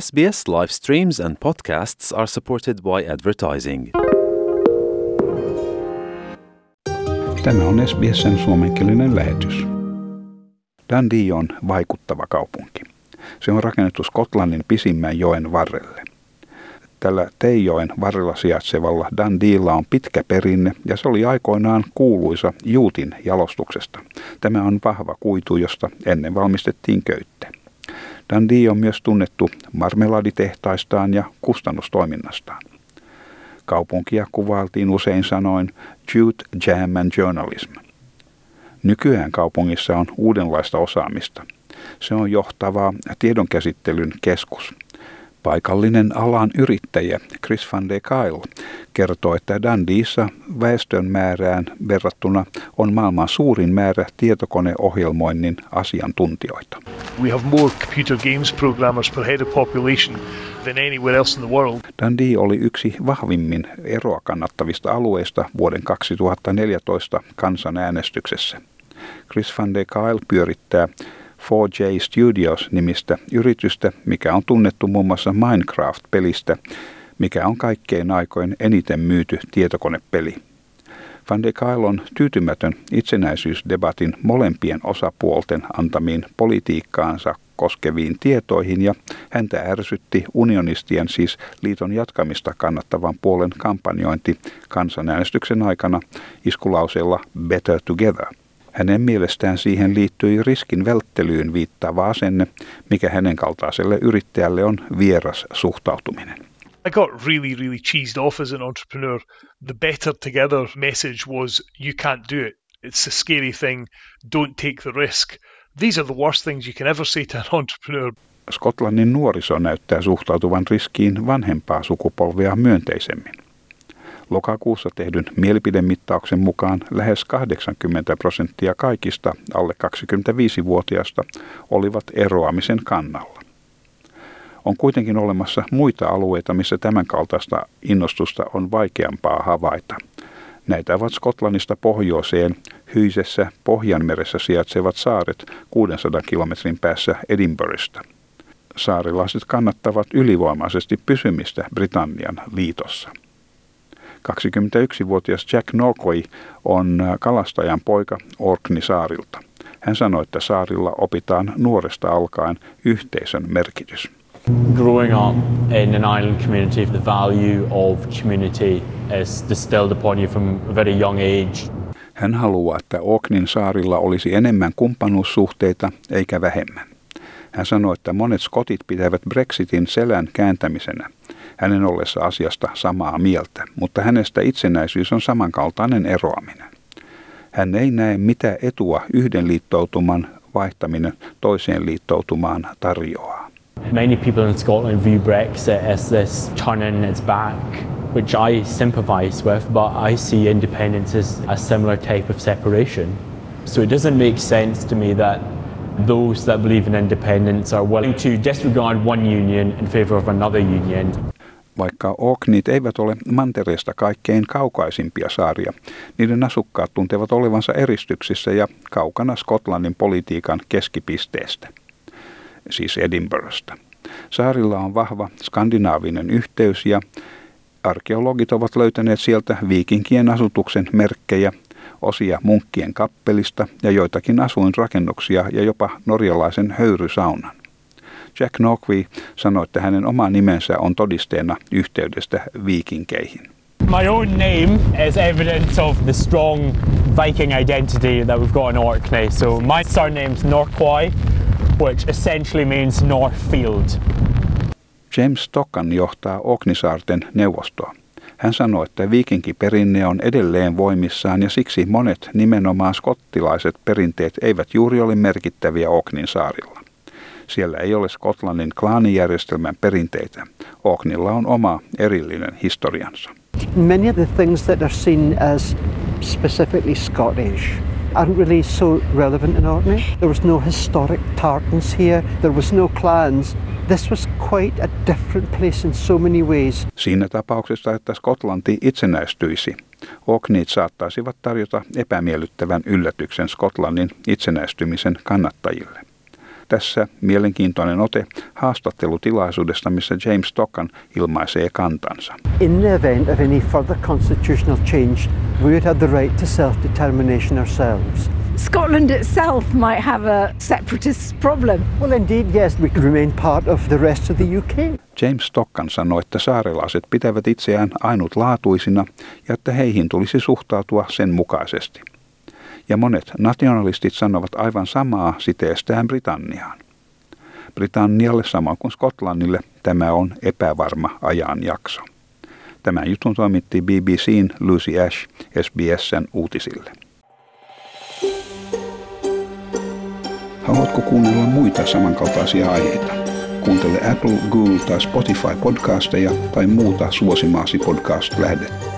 SBS live streams and podcasts are supported by advertising. Tämä on SBSn suomenkielinen lähetys. Dundee on vaikuttava kaupunki. Se on rakennettu Skotlannin pisimmän joen varrelle. Tällä Teijoen varrella sijaitsevalla Dundeella on pitkä perinne ja se oli aikoinaan kuuluisa juutin jalostuksesta. Tämä on vahva kuitu, josta ennen valmistettiin köyttä. Dundee on myös tunnettu marmeladitehtaistaan ja kustannustoiminnastaan. Kaupunkia kuvailtiin usein sanoin Jute, Jam and Journalism. Nykyään kaupungissa on uudenlaista osaamista. Se on johtava tiedonkäsittelyn keskus – Paikallinen alan yrittäjä Chris van de Kyle kertoo, että Dundeessa väestön määrään verrattuna on maailman suurin määrä tietokoneohjelmoinnin asiantuntijoita. We have more computer games programmers per head of population than anywhere else in the world. Dundee oli yksi vahvimmin eroa kannattavista alueista vuoden 2014 kansanäänestyksessä. Chris van de Kyle pyörittää 4J Studios-nimistä yritystä, mikä on tunnettu muun muassa Minecraft-pelistä, mikä on kaikkein aikoin eniten myyty tietokonepeli. Van de Kail on tyytymätön itsenäisyysdebatin molempien osapuolten antamiin politiikkaansa koskeviin tietoihin ja häntä ärsytti unionistien siis liiton jatkamista kannattavan puolen kampanjointi kansanäänestyksen aikana iskulauseella Better Together – hänen mielestään siihen liittyi riskin välttelyyn viittaava asenne, mikä hänen kaltaiselle yrittäjälle on vieras suhtautuminen. I got really, really cheesed off as an entrepreneur. The better together message was you can't do it. It's a scary thing. Don't take the risk. These are the worst things you can ever say to an entrepreneur. Skotlannin nuoriso näyttää suhtautuvan riskiin vanhempaa sukupolvea myönteisemmin. Lokakuussa tehdyn mielipidemittauksen mukaan lähes 80 prosenttia kaikista alle 25-vuotiaista olivat eroamisen kannalla. On kuitenkin olemassa muita alueita, missä tämänkaltaista innostusta on vaikeampaa havaita. Näitä ovat Skotlannista pohjoiseen hyisessä Pohjanmeressä sijaitsevat saaret 600 kilometrin päässä Edinburghista. Saarilaiset kannattavat ylivoimaisesti pysymistä Britannian liitossa. 21-vuotias Jack Norquay on äh, kalastajan poika Orkney-saarilta. Hän sanoi, että saarilla opitaan nuoresta alkaen yhteisön merkitys. Growing up in an island community, the value of community is distilled upon you from a very young age. Hän haluaa, että Orkneyn saarilla olisi enemmän kumppanuussuhteita eikä vähemmän. Hän sanoi, että monet skotit pitävät Brexitin selän kääntämisenä – hänen ollessa asiasta samaa mieltä, mutta hänestä itsenäisyys on samankaltainen eroaminen. Hän ei näe mitä etua yhden liittoutuman vaihtaminen toiseen liittoutumaan tarjoaa. Many people in Scotland view Brexit as this turning its back, which I sympathise with, but I see independence as a similar type of separation. So it doesn't make sense to me that those that believe in independence are willing to disregard one union in favour of another union. Vaikka Orkneyt eivät ole mantereesta kaikkein kaukaisimpia saaria, niiden asukkaat tuntevat olevansa eristyksissä ja kaukana Skotlannin politiikan keskipisteestä, siis Edinburghsta. Saarilla on vahva skandinaavinen yhteys ja arkeologit ovat löytäneet sieltä viikinkien asutuksen merkkejä, osia munkkien kappelista ja joitakin asuinrakennuksia ja jopa norjalaisen höyrysaunan. Jack Norquay sanoi, että hänen oma nimensä on todisteena yhteydestä viikinkeihin. My own name is evidence of the strong Viking identity that we've got in Orkney. So my surname's Norquay, which essentially means Northfield. James Stockan johtaa Oknisaarten neuvostoa. Hän sanoi, että viikinkiperinne on edelleen voimissaan ja siksi monet nimenomaan skottilaiset perinteet eivät juuri ole merkittäviä Oknin saarilla. Siellä ei ole Skotlannin klaanijärjestelmän perinteitä. Orkneylla on oma erillinen historiansa. Many of the things that are seen as specifically Scottish aren't really so relevant in Orkney. There was no historic tartans here. There was no clans. This was quite a different place in so many ways. Siinä tapauksessa, että Skotlanti itsenäistyisi, Orkneyt saattaisivat tarjota epämiellyttävän yllätyksen Skotlannin itsenäistymisen kannattajille. Tässä mielenkiintoinen ote haastattelutilaisuudesta, missä James Stockan ilmaisee kantansa. In the event of any further constitutional change, we would have the right to self-determination ourselves. Scotland itself might have a separatist problem. Well, indeed, yes, we could remain part of the rest of the UK. James Stockan sanoi, että saarelaiset pitävät itseään ainutlaatuisina ja että heihin tulisi suhtautua sen mukaisesti. Ja monet nationalistit sanovat aivan samaa siteestään Britanniaan. Britannialle sama kuin Skotlannille tämä on epävarma ajanjakso. Tämän jutun toimitti BBCn Lucy Ash SBSn uutisille. Haluatko kuunnella muita samankaltaisia aiheita? Kuuntele Apple, Google tai Spotify podcasteja tai muuta suosimaasi podcast-lähdettä.